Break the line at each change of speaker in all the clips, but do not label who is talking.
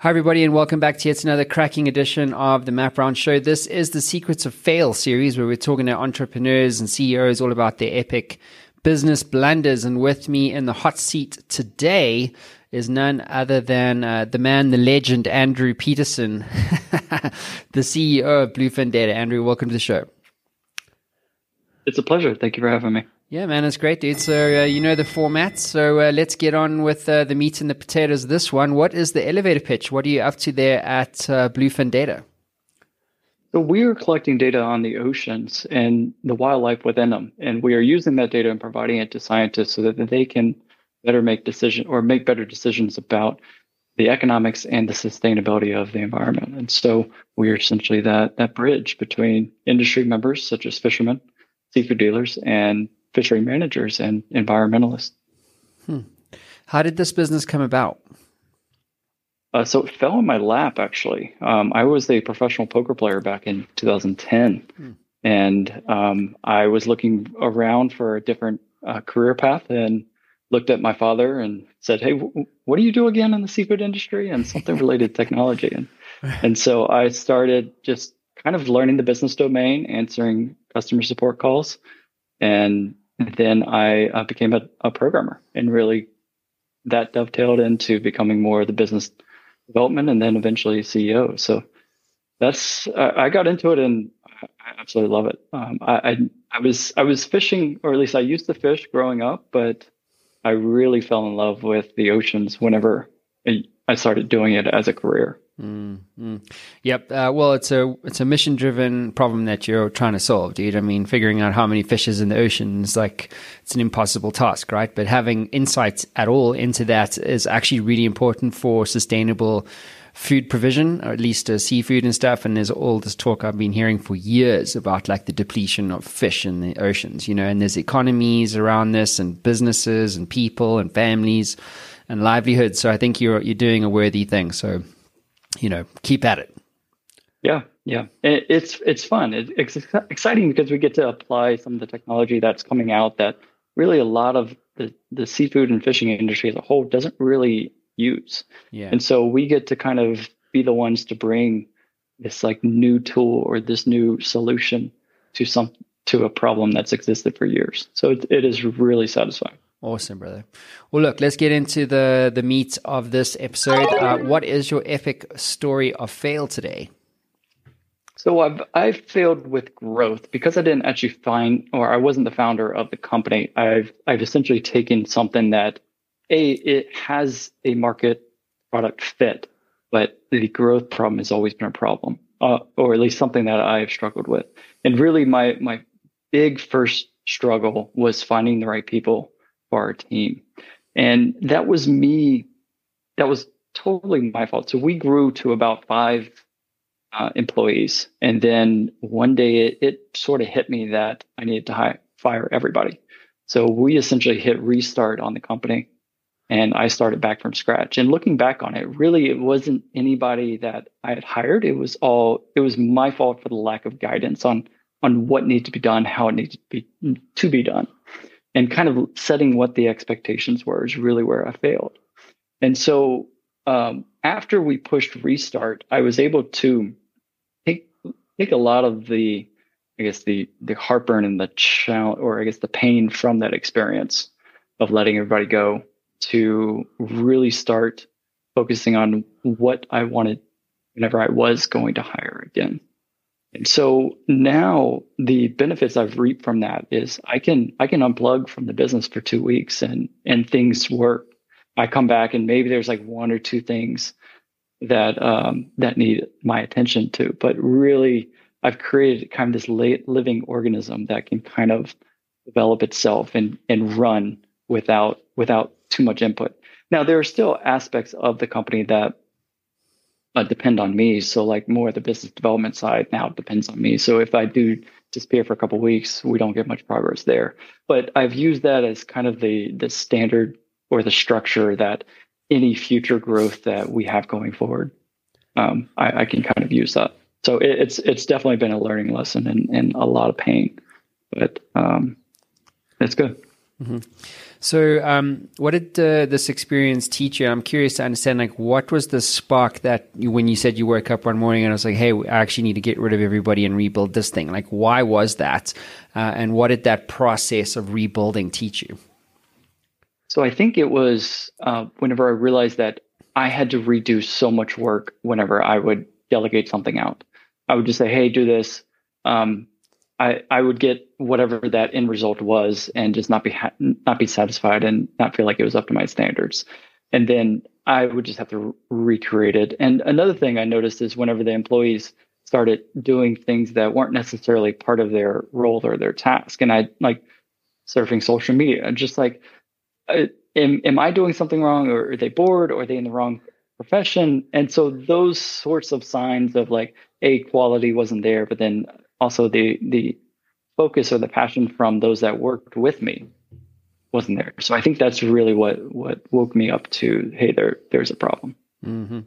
Hi, everybody, and welcome back to yet another cracking edition of the Matt Brown Show. This is the Secrets of Fail series where we're talking to entrepreneurs and CEOs all about their epic business blunders. And with me in the hot seat today is none other than uh, the man, the legend, Andrew Petersen, the CEO of Bluefin Data. Andrew, welcome to the show.
It's a pleasure. Thank you for having me.
Yeah, man, it's great, dude. So uh, you know the format. So uh, let's get on with uh, the meat and the potatoes. This one, what is the elevator pitch? What are you up to there at uh, Bluefin Data?
So we are collecting data on the oceans and the wildlife within them, and we are using that data and providing it to scientists so that they can better make decision or make better decisions about the economics and the sustainability of the environment. And so we are essentially that that bridge between industry members such as fishermen, seafood dealers, and fishery managers and environmentalists.
Hmm. How did this business come about?
Uh, so it fell in my lap, actually. Um, I was a professional poker player back in 2010, hmm. and um, I was looking around for a different uh, career path and looked at my father and said, "Hey, w- what do you do again in the seafood industry?" And something related to technology. And and so I started just kind of learning the business domain, answering customer support calls, and then I uh, became a, a, programmer and really that dovetailed into becoming more of the business development and then eventually CEO. So that's, I, got into it and I absolutely love it. Um, I, I, I was, I was fishing, or at least I used to fish growing up, but I really fell in love with the oceans whenever I started doing it as a career.
Mm-hmm. Yep. Uh, well, it's a it's a mission driven problem that you're trying to solve, dude. I mean, figuring out how many fish is in the ocean is like it's an impossible task, right? But having insights at all into that is actually really important for sustainable food provision, or at least uh, seafood and stuff. And there's all this talk I've been hearing for years about like the depletion of fish in the oceans, you know. And there's economies around this, and businesses, and people, and families, and livelihoods. So I think you're you're doing a worthy thing. So you know, keep at it.
Yeah, yeah, it's it's fun. It's exciting because we get to apply some of the technology that's coming out that really a lot of the, the seafood and fishing industry as a whole doesn't really use. Yeah. And so we get to kind of be the ones to bring this like new tool or this new solution to some to a problem that's existed for years. So it, it is really satisfying.
Awesome, brother. Well, look, let's get into the the meat of this episode. Uh, what is your epic story of fail today?
So I've I've failed with growth because I didn't actually find or I wasn't the founder of the company. I've I've essentially taken something that a it has a market product fit, but the growth problem has always been a problem, uh, or at least something that I've struggled with. And really, my my big first struggle was finding the right people for our team. And that was me, that was totally my fault. So we grew to about five uh, employees. And then one day it, it sort of hit me that I needed to hire, fire everybody. So we essentially hit restart on the company and I started back from scratch. And looking back on it, really, it wasn't anybody that I had hired. It was all, it was my fault for the lack of guidance on, on what needed to be done, how it needed to be, to be done and kind of setting what the expectations were is really where I failed. And so um, after we pushed restart, I was able to take take a lot of the, I guess the the heartburn and the challenge, or I guess the pain from that experience of letting everybody go to really start focusing on what I wanted whenever I was going to hire again. And so now the benefits I've reaped from that is I can I can unplug from the business for two weeks and and things work. I come back and maybe there's like one or two things that um, that need my attention to, but really I've created kind of this living organism that can kind of develop itself and and run without without too much input. Now there are still aspects of the company that uh, depend on me. So like more the business development side now depends on me. So if I do disappear for a couple weeks, we don't get much progress there. But I've used that as kind of the the standard or the structure that any future growth that we have going forward, um, I, I, can kind of use that. So it, it's it's definitely been a learning lesson and, and a lot of pain, but um, it's good.
Mm-hmm. So, um, what did uh, this experience teach you? I'm curious to understand, like, what was the spark that you, when you said you woke up one morning and I was like, "Hey, I actually need to get rid of everybody and rebuild this thing." Like, why was that? Uh, and what did that process of rebuilding teach you?
So, I think it was uh, whenever I realized that I had to redo so much work whenever I would delegate something out. I would just say, "Hey, do this." Um, I, I would get whatever that end result was and just not be ha- not be satisfied and not feel like it was up to my standards. And then I would just have to recreate it. And another thing I noticed is whenever the employees started doing things that weren't necessarily part of their role or their task, and I like surfing social media, just like, uh, am, am I doing something wrong, or are they bored, or are they in the wrong profession? And so those sorts of signs of like a quality wasn't there, but then also the the focus or the passion from those that worked with me wasn't there. So I think that's really what what woke me up to hey there there's a problem. Mm-hmm.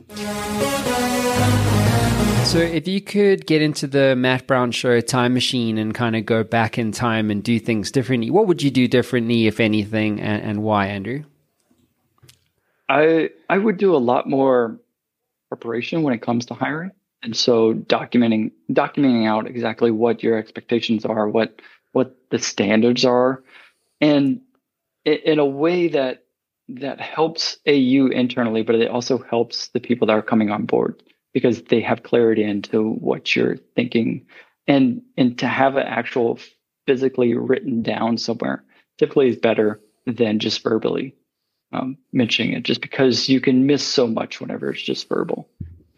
So if you could get into the Matt Brown show time machine and kind of go back in time and do things differently, what would you do differently if anything and, and why, Andrew?
I I would do a lot more preparation when it comes to hiring and so documenting documenting out exactly what your expectations are what what the standards are. And in a way that that helps AU internally but it also helps the people that are coming on board because they have clarity into what you're thinking. And and to have it actual physically written down somewhere typically is better than just verbally um, mentioning it just because you can miss so much whenever it's just verbal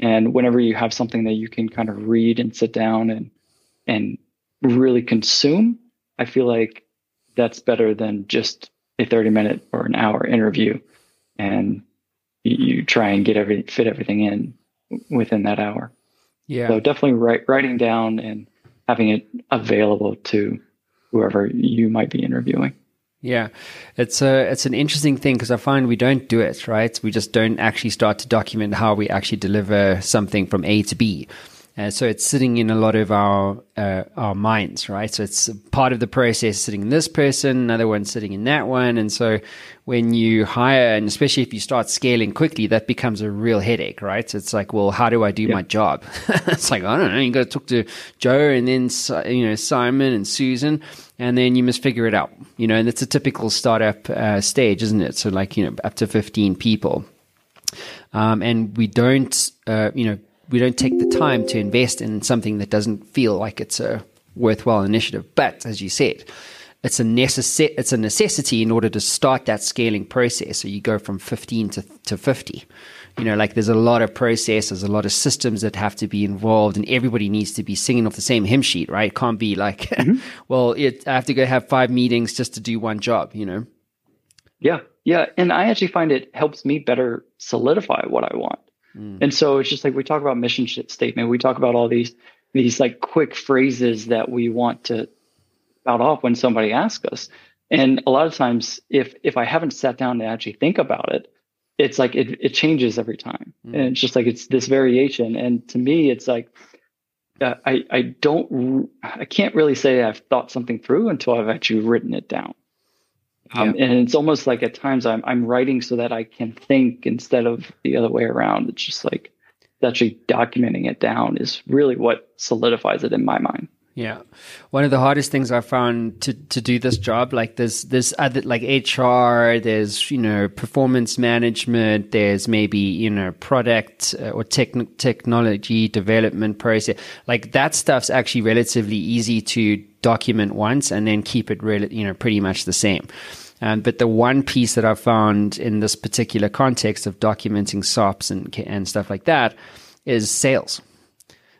and whenever you have something that you can kind of read and sit down and and really consume, I feel like that's better than just a 30 minute or an hour interview and you, try and get every fit everything in within that hour. Yeah. So definitely write, writing down and having it available to whoever you might be interviewing.
Yeah, it's a it's an interesting thing because I find we don't do it right. We just don't actually start to document how we actually deliver something from A to B. Uh, so it's sitting in a lot of our uh, our minds, right? So it's part of the process sitting in this person, another one sitting in that one, and so when you hire, and especially if you start scaling quickly, that becomes a real headache, right? So it's like, well, how do I do yeah. my job? it's like I don't know. You got to talk to Joe, and then you know Simon and Susan, and then you must figure it out, you know. And it's a typical startup uh, stage, isn't it? So like you know, up to fifteen people, um, and we don't, uh, you know we don't take the time to invest in something that doesn't feel like it's a worthwhile initiative. But as you said, it's a necess- it's a necessity in order to start that scaling process. So you go from 15 to, to 50. You know, like there's a lot of processes, a lot of systems that have to be involved, and everybody needs to be singing off the same hymn sheet, right? It can't be like, mm-hmm. well, it, I have to go have five meetings just to do one job, you know?
Yeah. Yeah. And I actually find it helps me better solidify what I want. Mm. And so it's just like we talk about mission statement, we talk about all these these like quick phrases that we want to spout off when somebody asks us. And a lot of times, if if I haven't sat down to actually think about it, it's like it it changes every time, mm. and it's just like it's this variation. And to me, it's like uh, I I don't I can't really say I've thought something through until I've actually written it down. Um, yeah. And it's almost like at times I'm I'm writing so that I can think instead of the other way around. It's just like actually documenting it down is really what solidifies it in my mind.
Yeah. One of the hardest things I found to, to do this job, like there's, there's other, like HR, there's, you know, performance management, there's maybe, you know, product uh, or tech, technology development process. Like that stuff's actually relatively easy to document once and then keep it really, you know, pretty much the same. Um, but the one piece that I found in this particular context of documenting SOPs and, and stuff like that is sales.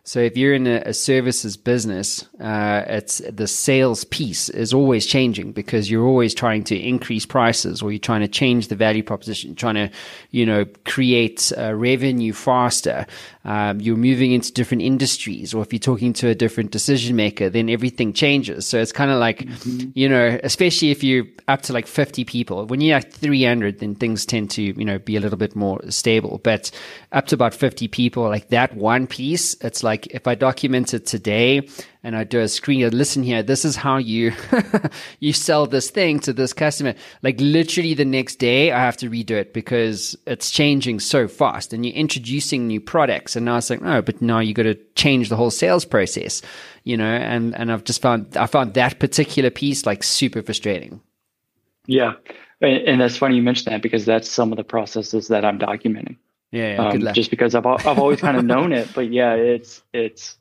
So if you're in a, a services business, uh, it's the sales piece is always changing because you're always trying to increase prices or you're trying to change the value proposition, trying to, you know, create uh, revenue faster. Um, you're moving into different industries, or if you're talking to a different decision maker, then everything changes. So it's kind of like, mm-hmm. you know, especially if you're up to like 50 people. When you're at 300, then things tend to, you know, be a little bit more stable. But up to about 50 people, like that one piece, it's like like if I document it today and I do a screen, listen here, this is how you you sell this thing to this customer. Like literally the next day, I have to redo it because it's changing so fast, and you're introducing new products, and now it's like, no, but now you got to change the whole sales process, you know. And and I've just found I found that particular piece like super frustrating.
Yeah, and that's funny you mentioned that because that's some of the processes that I'm documenting.
Yeah, yeah um,
just because I've I've always kind of known it, but yeah, it's it's.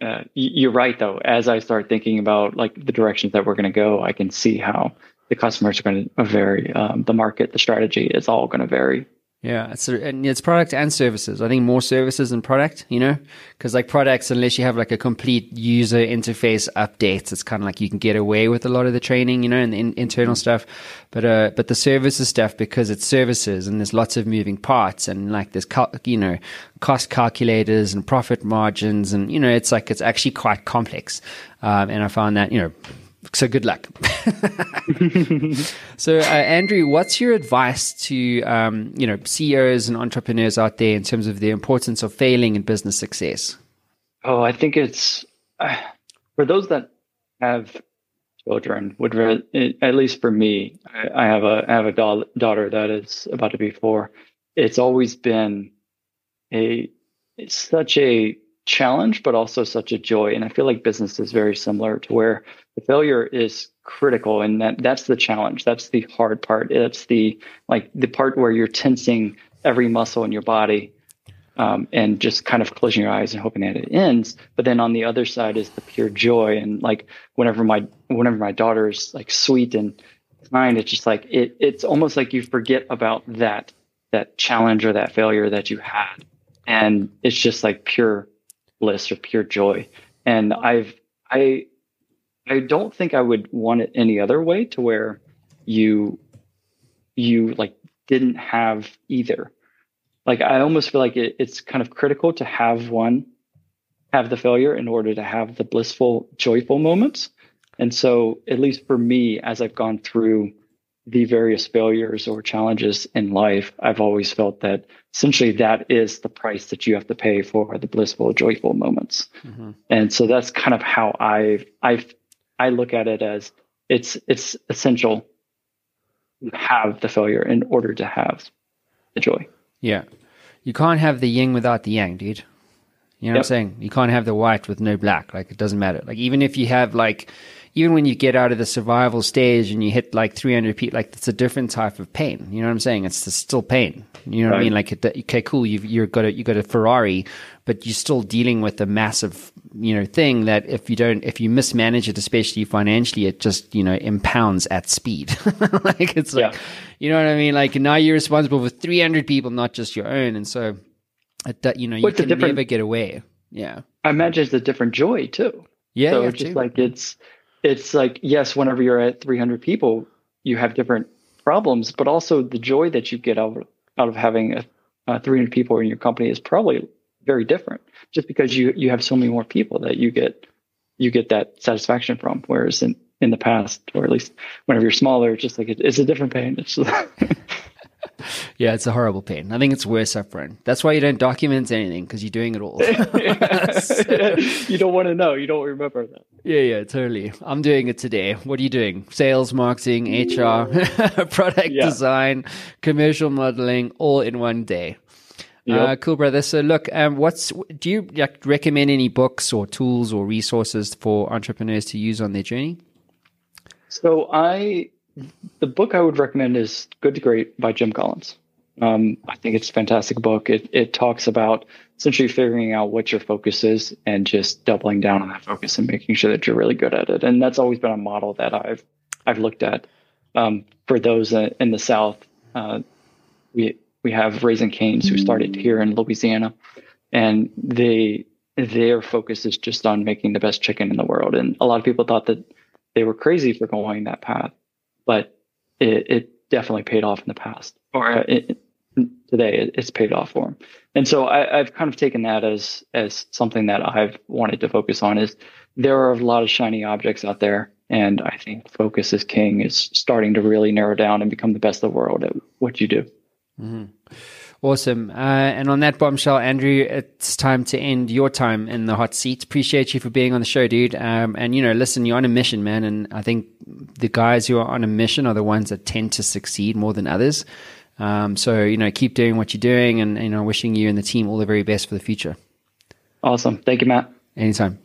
Uh, you're right though. As I start thinking about like the directions that we're going to go, I can see how the customers are going to vary. Um, the market, the strategy is all going to vary
yeah, it's and it's product and services. I think more services than product, you know, because like products, unless you have like a complete user interface updates, it's kind of like you can get away with a lot of the training, you know, and the in, internal stuff. But uh, but the services stuff because it's services and there's lots of moving parts and like there's cal- you know cost calculators and profit margins and you know it's like it's actually quite complex. Um, and I found that you know so good luck. so, uh, Andrew, what's your advice to um, you know CEOs and entrepreneurs out there in terms of the importance of failing in business success?
Oh, I think it's uh, for those that have children. Would re- at least for me, I, I have a I have a da- daughter that is about to be four. It's always been a it's such a challenge, but also such a joy. And I feel like business is very similar to where the failure is critical and that that's the challenge. That's the hard part. That's the like the part where you're tensing every muscle in your body um, and just kind of closing your eyes and hoping that it ends. But then on the other side is the pure joy. And like whenever my whenever my daughter is like sweet and kind, it's just like it it's almost like you forget about that that challenge or that failure that you had. And it's just like pure bliss or pure joy. And I've I I don't think I would want it any other way to where you you like didn't have either. Like I almost feel like it, it's kind of critical to have one, have the failure in order to have the blissful, joyful moments. And so, at least for me, as I've gone through the various failures or challenges in life, I've always felt that essentially that is the price that you have to pay for the blissful, joyful moments. Mm-hmm. And so that's kind of how I I I look at it as it's it's essential to have the failure in order to have the joy.
Yeah. You can't have the yin without the yang, dude. You know yep. what I'm saying? You can't have the white with no black. Like it doesn't matter. Like even if you have like even when you get out of the survival stage and you hit like 300 feet, like it's a different type of pain. You know what I'm saying? It's still pain. You know right. what I mean? Like, okay, cool. You've, you've got a, you got a Ferrari, but you're still dealing with a massive, you know, thing that if you don't, if you mismanage it, especially financially, it just, you know, impounds at speed. like it's like, you know what I mean? Like now you're responsible for 300 people, not just your own. And so, it, you know, you can never get away. Yeah.
I imagine it's a different joy too.
Yeah.
So
yeah,
it's just like it's, it's like yes whenever you're at 300 people you have different problems but also the joy that you get out of, out of having a, uh, a 300 people in your company is probably very different just because you you have so many more people that you get you get that satisfaction from. Whereas in in the past or at least whenever you're smaller it's just like it, it's a different pain. It's
yeah, it's a horrible pain. I think it's worse suffering. That's why you don't document anything because you're doing it all.
you don't want to know. You don't remember that.
Yeah, yeah, totally. I'm doing it today. What are you doing? Sales, marketing, HR, product yeah. design, commercial modeling, all in one day. Yep. Uh, cool, brother. So, look, um, what's do you like, recommend any books or tools or resources for entrepreneurs to use on their journey?
So, I the book I would recommend is Good to Great by Jim Collins. Um, I think it's a fantastic book. It it talks about essentially figuring out what your focus is and just doubling down on that focus and making sure that you're really good at it. And that's always been a model that I've I've looked at. Um, for those in the South, uh, we we have Raising Cane's who started here in Louisiana, and they their focus is just on making the best chicken in the world. And a lot of people thought that they were crazy for going that path but it, it definitely paid off in the past or uh, it, today it, it's paid off for him. And so I, have kind of taken that as as something that I've wanted to focus on is there are a lot of shiny objects out there. And I think focus is king is starting to really narrow down and become the best of the world at what you do.
Mm-hmm. Awesome. Uh, and on that bombshell, Andrew, it's time to end your time in the hot seat. Appreciate you for being on the show, dude. Um, and, you know, listen, you're on a mission, man. And I think the guys who are on a mission are the ones that tend to succeed more than others. Um, so, you know, keep doing what you're doing and, you know, wishing you and the team all the very best for the future.
Awesome. Thank you, Matt.
Anytime.